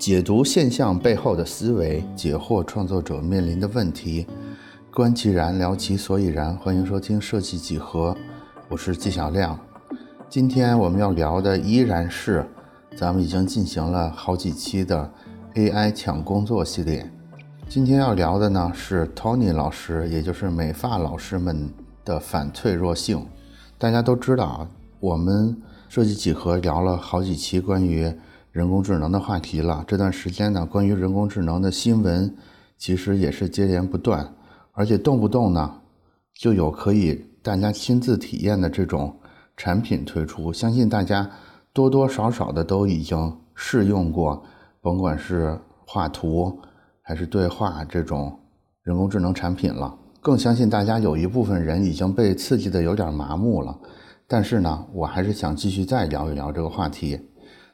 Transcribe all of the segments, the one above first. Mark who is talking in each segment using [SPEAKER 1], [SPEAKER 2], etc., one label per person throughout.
[SPEAKER 1] 解读现象背后的思维，解惑创作者面临的问题，观其然，聊其所以然。欢迎收听设计几何，我是纪晓亮。今天我们要聊的依然是咱们已经进行了好几期的 AI 抢工作系列。今天要聊的呢是 Tony 老师，也就是美发老师们的反脆弱性。大家都知道啊，我们设计几何聊了好几期关于。人工智能的话题了。这段时间呢，关于人工智能的新闻其实也是接连不断，而且动不动呢就有可以大家亲自体验的这种产品推出。相信大家多多少少的都已经试用过，甭管是画图还是对话这种人工智能产品了。更相信大家有一部分人已经被刺激的有点麻木了。但是呢，我还是想继续再聊一聊这个话题。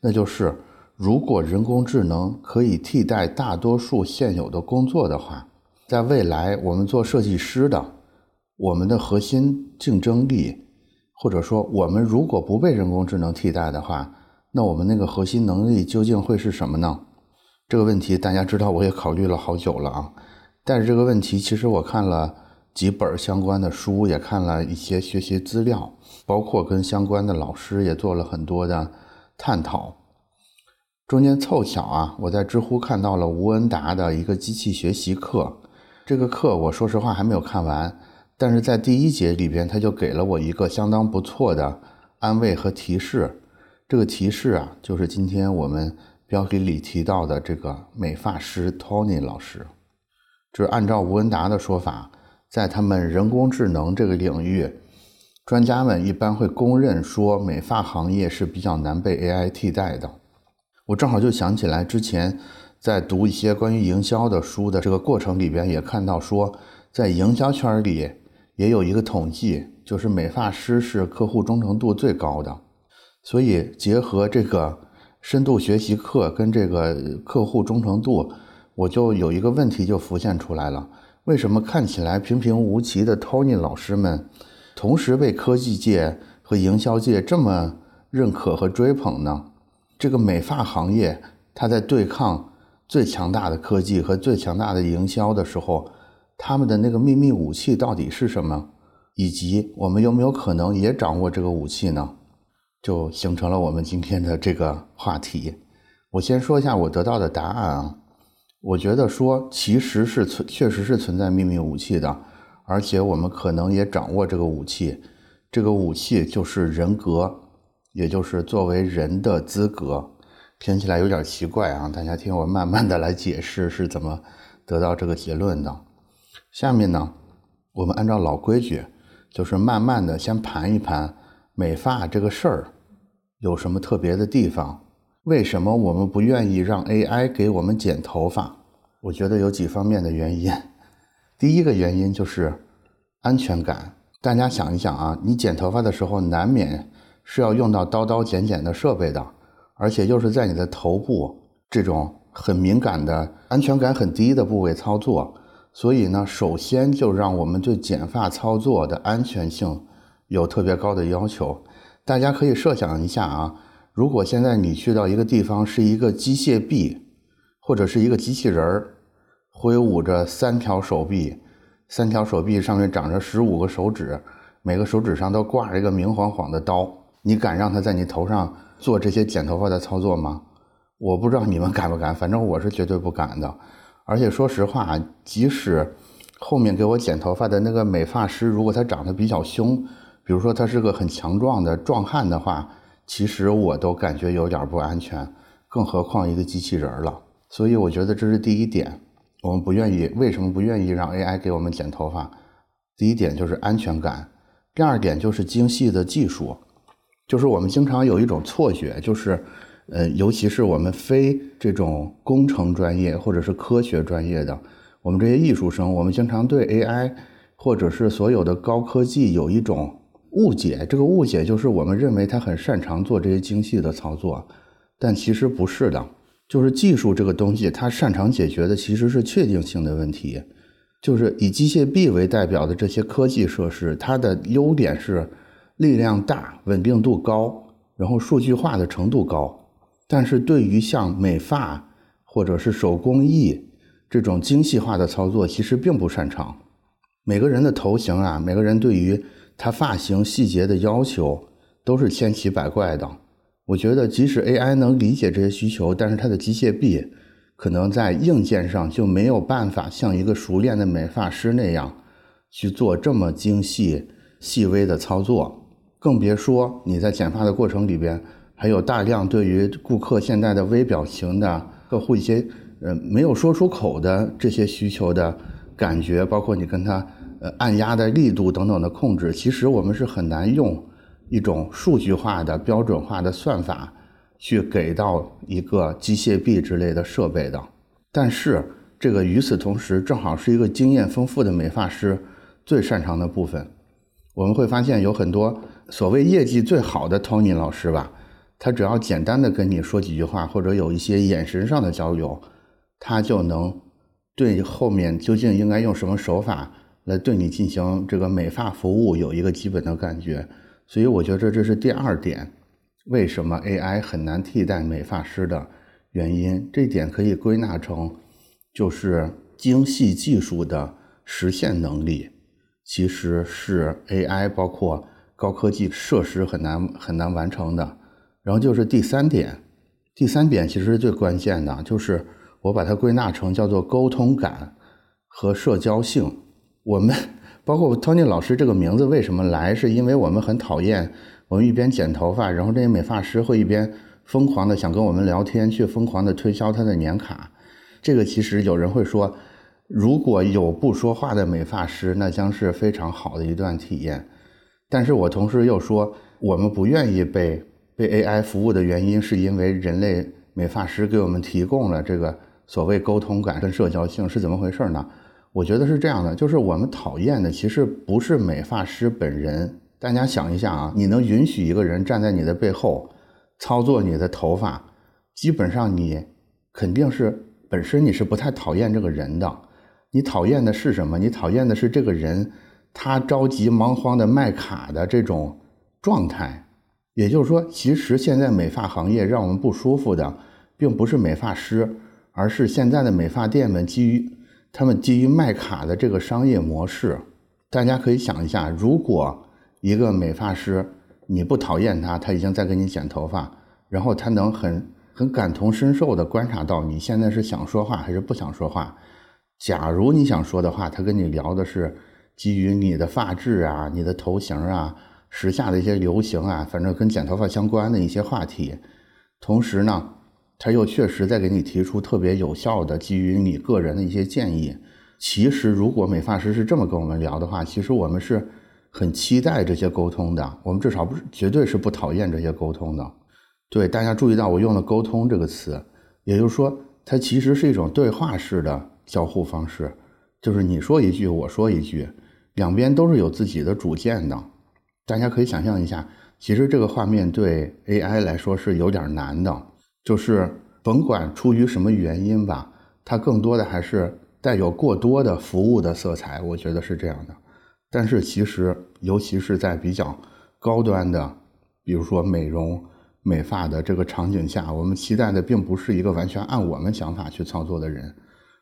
[SPEAKER 1] 那就是，如果人工智能可以替代大多数现有的工作的话，在未来我们做设计师的，我们的核心竞争力，或者说我们如果不被人工智能替代的话，那我们那个核心能力究竟会是什么呢？这个问题大家知道，我也考虑了好久了啊。但是这个问题，其实我看了几本相关的书，也看了一些学习资料，包括跟相关的老师也做了很多的。探讨中间凑巧啊，我在知乎看到了吴恩达的一个机器学习课。这个课我说实话还没有看完，但是在第一节里边他就给了我一个相当不错的安慰和提示。这个提示啊，就是今天我们标题里提到的这个美发师 Tony 老师。就是按照吴恩达的说法，在他们人工智能这个领域。专家们一般会公认说，美发行业是比较难被 AI 替代的。我正好就想起来，之前在读一些关于营销的书的这个过程里边，也看到说，在营销圈里也有一个统计，就是美发师是客户忠诚度最高的。所以结合这个深度学习课跟这个客户忠诚度，我就有一个问题就浮现出来了：为什么看起来平平无奇的 Tony 老师们？同时被科技界和营销界这么认可和追捧呢？这个美发行业，它在对抗最强大的科技和最强大的营销的时候，他们的那个秘密武器到底是什么？以及我们有没有可能也掌握这个武器呢？就形成了我们今天的这个话题。我先说一下我得到的答案啊，我觉得说其实是存，确实是存在秘密武器的。而且我们可能也掌握这个武器，这个武器就是人格，也就是作为人的资格。听起来有点奇怪啊，大家听我慢慢的来解释是怎么得到这个结论的。下面呢，我们按照老规矩，就是慢慢的先盘一盘美发这个事儿有什么特别的地方，为什么我们不愿意让 AI 给我们剪头发？我觉得有几方面的原因。第一个原因就是安全感。大家想一想啊，你剪头发的时候难免是要用到刀刀剪剪的设备的，而且又是在你的头部这种很敏感的、安全感很低的部位操作，所以呢，首先就让我们对剪发操作的安全性有特别高的要求。大家可以设想一下啊，如果现在你去到一个地方是一个机械臂，或者是一个机器人儿。挥舞着三条手臂，三条手臂上面长着十五个手指，每个手指上都挂着一个明晃晃的刀。你敢让他在你头上做这些剪头发的操作吗？我不知道你们 敢不敢，反正我是绝对不敢的。而且说实话，即使后面给我剪头发的那个美发师，如果他长得比较凶，比如说他是个很强壮的壮汉的话，其实我都感觉有点不安全，更何况一个机器人了。所以我觉得这是第一点。我们不愿意，为什么不愿意让 AI 给我们剪头发？第一点就是安全感，第二点就是精细的技术。就是我们经常有一种错觉，就是，呃，尤其是我们非这种工程专业或者是科学专业的，我们这些艺术生，我们经常对 AI 或者是所有的高科技有一种误解。这个误解就是我们认为他很擅长做这些精细的操作，但其实不是的。就是技术这个东西，它擅长解决的其实是确定性的问题。就是以机械臂为代表的这些科技设施，它的优点是力量大、稳定度高，然后数据化的程度高。但是对于像美发或者是手工艺这种精细化的操作，其实并不擅长。每个人的头型啊，每个人对于他发型细节的要求都是千奇百怪的。我觉得，即使 AI 能理解这些需求，但是它的机械臂可能在硬件上就没有办法像一个熟练的美发师那样去做这么精细、细微的操作。更别说你在剪发的过程里边，还有大量对于顾客现在的微表情的客户一些呃没有说出口的这些需求的感觉，包括你跟他呃按压的力度等等的控制，其实我们是很难用。一种数据化的标准化的算法，去给到一个机械臂之类的设备的。但是这个与此同时，正好是一个经验丰富的美发师最擅长的部分。我们会发现有很多所谓业绩最好的 Tony 老师吧，他只要简单的跟你说几句话，或者有一些眼神上的交流，他就能对后面究竟应该用什么手法来对你进行这个美发服务有一个基本的感觉。所以我觉得这是第二点，为什么 AI 很难替代美发师的原因。这点可以归纳成，就是精细技术的实现能力，其实是 AI 包括高科技设施很难很难完成的。然后就是第三点，第三点其实是最关键的，就是我把它归纳成叫做沟通感和社交性。我们。包括 Tony 老师这个名字为什么来？是因为我们很讨厌我们一边剪头发，然后这些美发师会一边疯狂的想跟我们聊天，去疯狂的推销他的年卡。这个其实有人会说，如果有不说话的美发师，那将是非常好的一段体验。但是我同时又说，我们不愿意被被 AI 服务的原因，是因为人类美发师给我们提供了这个所谓沟通感跟社交性，是怎么回事呢？我觉得是这样的，就是我们讨厌的其实不是美发师本人。大家想一下啊，你能允许一个人站在你的背后操作你的头发，基本上你肯定是本身你是不太讨厌这个人的。你讨厌的是什么？你讨厌的是这个人他着急忙慌的卖卡的这种状态。也就是说，其实现在美发行业让我们不舒服的，并不是美发师，而是现在的美发店们基于。他们基于卖卡的这个商业模式，大家可以想一下，如果一个美发师你不讨厌他，他已经在给你剪头发，然后他能很很感同身受的观察到你现在是想说话还是不想说话。假如你想说的话，他跟你聊的是基于你的发质啊、你的头型啊、时下的一些流行啊，反正跟剪头发相关的一些话题，同时呢。他又确实在给你提出特别有效的基于你个人的一些建议。其实，如果美发师是这么跟我们聊的话，其实我们是很期待这些沟通的。我们至少不是绝对是不讨厌这些沟通的。对，大家注意到我用了“沟通”这个词，也就是说，它其实是一种对话式的交互方式，就是你说一句，我说一句，两边都是有自己的主见的。大家可以想象一下，其实这个画面对 AI 来说是有点难的。就是甭管出于什么原因吧，它更多的还是带有过多的服务的色彩，我觉得是这样的。但是其实，尤其是在比较高端的，比如说美容美发的这个场景下，我们期待的并不是一个完全按我们想法去操作的人，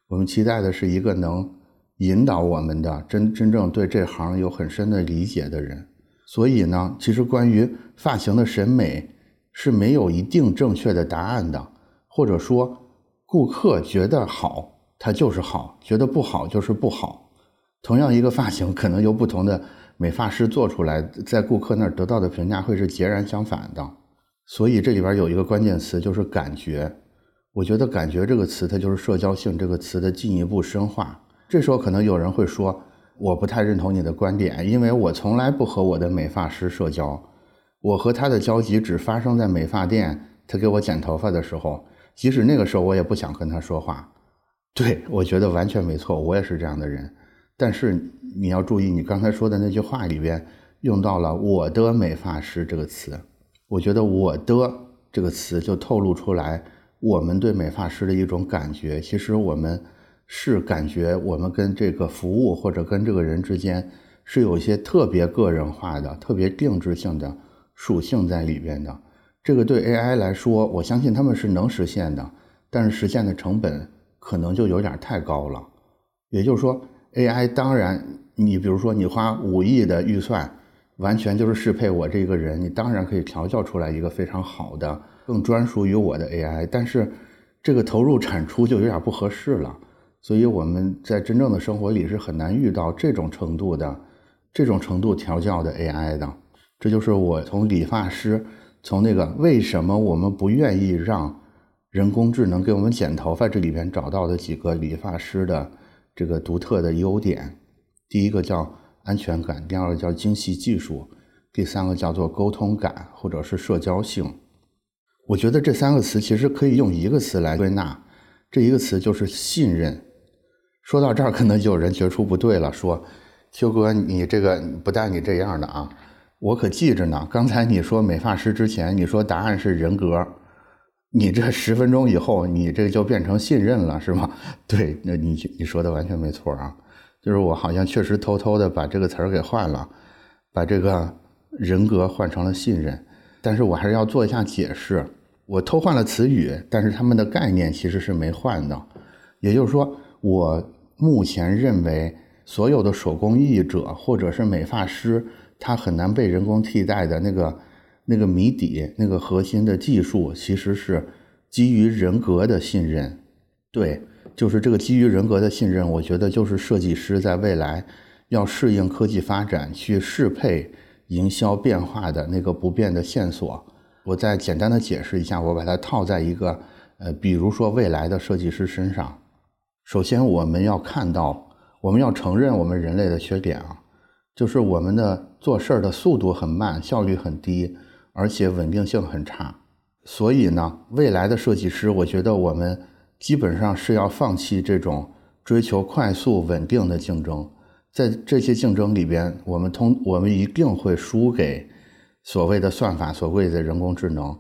[SPEAKER 1] 我们期待的是一个能引导我们的真真正对这行有很深的理解的人。所以呢，其实关于发型的审美。是没有一定正确的答案的，或者说，顾客觉得好，它就是好；觉得不好，就是不好。同样一个发型，可能由不同的美发师做出来，在顾客那儿得到的评价会是截然相反的。所以这里边有一个关键词，就是感觉。我觉得“感觉”这个词，它就是社交性这个词的进一步深化。这时候可能有人会说，我不太认同你的观点，因为我从来不和我的美发师社交。我和他的交集只发生在美发店，他给我剪头发的时候，即使那个时候我也不想跟他说话。对我觉得完全没错，我也是这样的人。但是你要注意，你刚才说的那句话里边用到了“我的美发师”这个词，我觉得“我的”这个词就透露出来我们对美发师的一种感觉。其实我们是感觉我们跟这个服务或者跟这个人之间是有一些特别个人化的、特别定制性的。属性在里边的，这个对 AI 来说，我相信他们是能实现的。但是实现的成本可能就有点太高了。也就是说，AI 当然，你比如说你花五亿的预算，完全就是适配我这个人，你当然可以调教出来一个非常好的、更专属于我的 AI。但是这个投入产出就有点不合适了。所以我们在真正的生活里是很难遇到这种程度的、这种程度调教的 AI 的。这就是我从理发师，从那个为什么我们不愿意让人工智能给我们剪头发这里边找到的几个理发师的这个独特的优点。第一个叫安全感，第二个叫精细技术，第三个叫做沟通感或者是社交性。我觉得这三个词其实可以用一个词来归纳，这一个词就是信任。说到这儿，可能就有人觉出不对了，说：“秋哥，你这个不带你这样的啊，我可记着呢。刚才你说美发师之前，你说答案是人格，你这十分钟以后，你这就变成信任了，是吗？对，那你你说的完全没错啊，就是我好像确实偷偷的把这个词儿给换了，把这个人格换成了信任，但是我还是要做一下解释，我偷换了词语，但是他们的概念其实是没换的，也就是说我。目前认为，所有的手工艺者或者是美发师，他很难被人工替代的那个那个谜底，那个核心的技术，其实是基于人格的信任。对，就是这个基于人格的信任，我觉得就是设计师在未来要适应科技发展，去适配营销变化的那个不变的线索。我再简单的解释一下，我把它套在一个呃，比如说未来的设计师身上。首先，我们要看到，我们要承认我们人类的缺点啊，就是我们的做事儿的速度很慢，效率很低，而且稳定性很差。所以呢，未来的设计师，我觉得我们基本上是要放弃这种追求快速稳定的竞争。在这些竞争里边，我们通我们一定会输给所谓的算法，所谓的人工智能。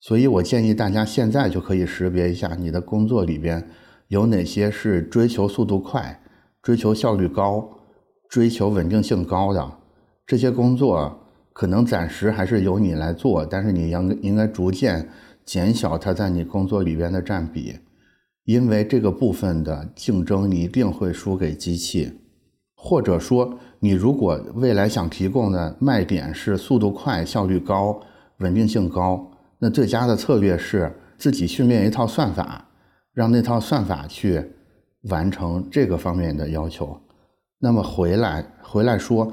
[SPEAKER 1] 所以我建议大家现在就可以识别一下你的工作里边。有哪些是追求速度快、追求效率高、追求稳定性高的这些工作？可能暂时还是由你来做，但是你应应该逐渐减小它在你工作里边的占比，因为这个部分的竞争你一定会输给机器。或者说，你如果未来想提供的卖点是速度快、效率高、稳定性高，那最佳的策略是自己训练一套算法。让那套算法去完成这个方面的要求，那么回来回来说，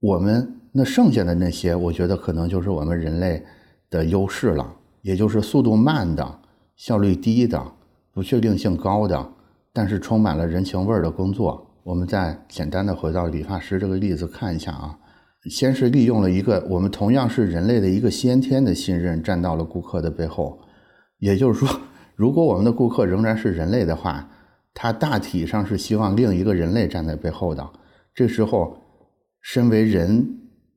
[SPEAKER 1] 我们那剩下的那些，我觉得可能就是我们人类的优势了，也就是速度慢的、效率低的、不确定性高的，但是充满了人情味儿的工作。我们再简单的回到理发师这个例子看一下啊，先是利用了一个我们同样是人类的一个先天的信任，站到了顾客的背后，也就是说。如果我们的顾客仍然是人类的话，他大体上是希望另一个人类站在背后的。这时候，身为人，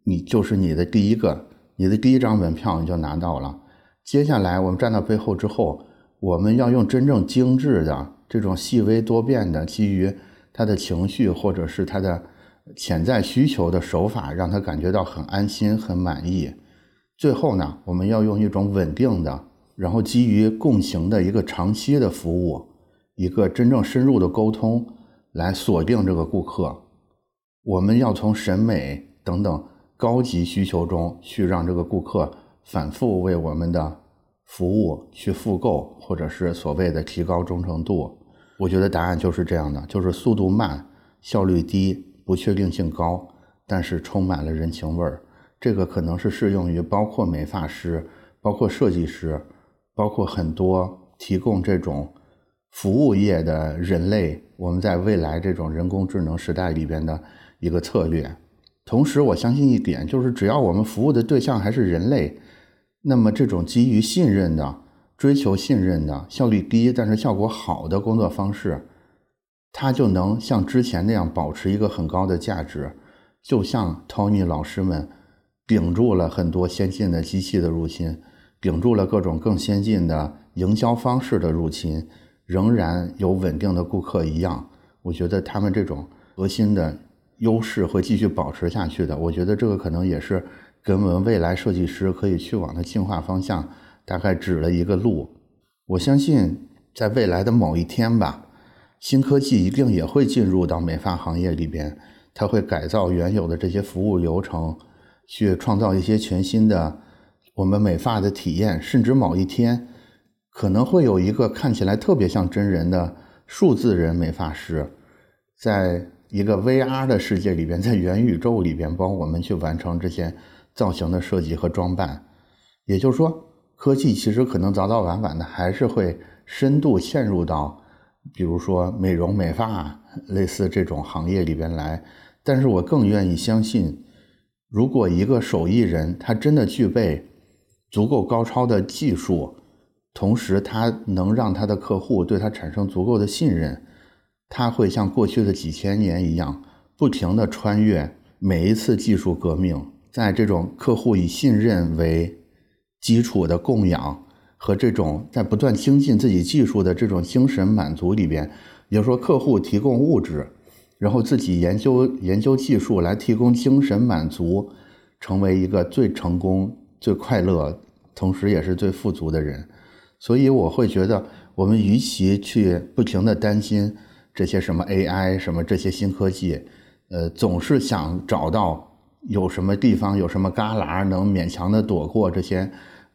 [SPEAKER 1] 你就是你的第一个，你的第一张门票你就拿到了。接下来，我们站到背后之后，我们要用真正精致的这种细微多变的，基于他的情绪或者是他的潜在需求的手法，让他感觉到很安心、很满意。最后呢，我们要用一种稳定的。然后基于共情的一个长期的服务，一个真正深入的沟通，来锁定这个顾客。我们要从审美等等高级需求中去让这个顾客反复为我们的服务去复购，或者是所谓的提高忠诚度。我觉得答案就是这样的，就是速度慢、效率低、不确定性高，但是充满了人情味儿。这个可能是适用于包括美发师、包括设计师。包括很多提供这种服务业的人类，我们在未来这种人工智能时代里边的一个策略。同时，我相信一点，就是只要我们服务的对象还是人类，那么这种基于信任的、追求信任的、效率低但是效果好的工作方式，它就能像之前那样保持一个很高的价值。就像 Tony 老师们顶住了很多先进的机器的入侵。顶住了各种更先进的营销方式的入侵，仍然有稳定的顾客一样，我觉得他们这种核心的优势会继续保持下去的。我觉得这个可能也是给我们未来设计师可以去往的进化方向大概指了一个路。我相信在未来的某一天吧，新科技一定也会进入到美发行业里边，它会改造原有的这些服务流程，去创造一些全新的我们美发的体验，甚至某一天可能会有一个看起来特别像真人的数字人美发师，在一个 VR 的世界里边，在元宇宙里边帮我们去完成这些造型的设计和装扮。也就是说，科技其实可能早早晚晚的还是会。深度陷入到，比如说美容美发类似这种行业里边来，但是我更愿意相信，如果一个手艺人他真的具备足够高超的技术，同时他能让他的客户对他产生足够的信任，他会像过去的几千年一样，不停的穿越每一次技术革命，在这种客户以信任为基础的供养。和这种在不断精进自己技术的这种精神满足里边，也就是说，客户提供物质，然后自己研究研究技术来提供精神满足，成为一个最成功、最快乐，同时也是最富足的人。所以我会觉得，我们与其去不停的担心这些什么 AI 什么这些新科技，呃，总是想找到有什么地方有什么旮旯能勉强的躲过这些。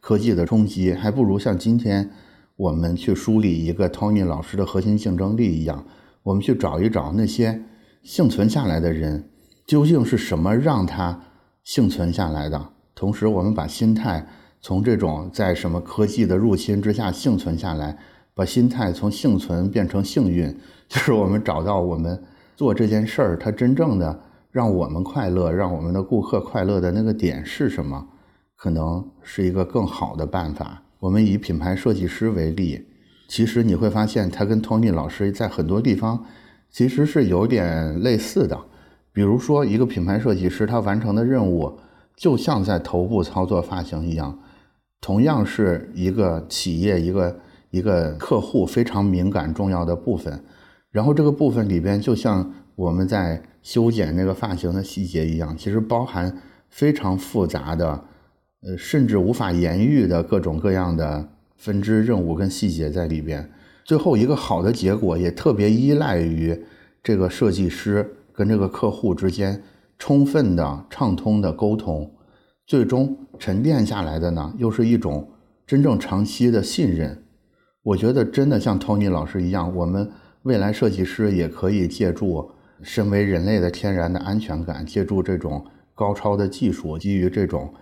[SPEAKER 1] 科技的冲击，还不如像今天我们去梳理一个 Tony 老师的核心竞争力一样，我们去找一找那些幸存下来的人，究竟是什么让他幸存下来的？同时，我们把心态从这种在什么科技的入侵之下幸存下来，把心态从幸存变成幸运，就是我们找到我们做这件事儿，它真正的让我们快乐，让我们的顾客快乐的那个点是什么？可能是一个更好的办法。我们以品牌设计师为例，其实你会发现他跟 Tony 老师在很多地方其实是有点类似的。比如说，一个品牌设计师他完成的任务，就像在头部操作发型一样，同样是一个企业一个一个客户非常敏感重要的部分。然后这个部分里边，就像我们在修剪那个发型的细节一样，其实包含非常复杂的。呃，甚至无法言喻的各种各样的分支任务跟细节在里边，最后一个好的结果也特别依赖于这个设计师跟这个客户之间充分的畅通的沟通，最终沉淀下来的呢，又是一种真正长期的信任。我觉得真的像 Tony 老师一样，我们未来设计师也可以借助身为人类的天然的安全感，借助这种高超的技术，基于这种。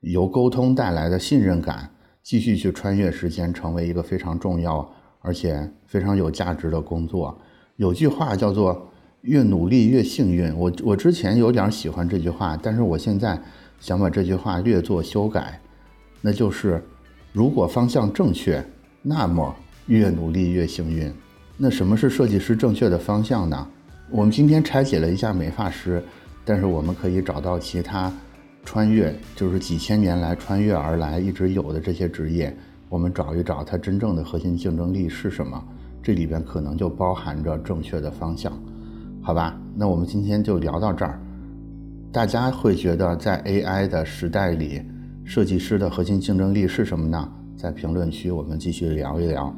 [SPEAKER 1] 由沟通带来的信任感，继续去穿越时间，成为一个非常重要而且非常有价值的工作。有句话叫做“越努力越幸运”，我我之前有点喜欢这句话，但是我现在想把这句话略作修改，那就是如果方向正确，那么越努力越幸运。那什么是设计师正确的方向呢？我们今天拆解了一下美发师，但是我们可以找到其他。穿越就是几千年来穿越而来一直有的这些职业，我们找一找它真正的核心竞争力是什么？这里边可能就包含着正确的方向，好吧？那我们今天就聊到这儿。大家会觉得在 AI 的时代里，设计师的核心竞争力是什么呢？在评论区我们继续聊一聊。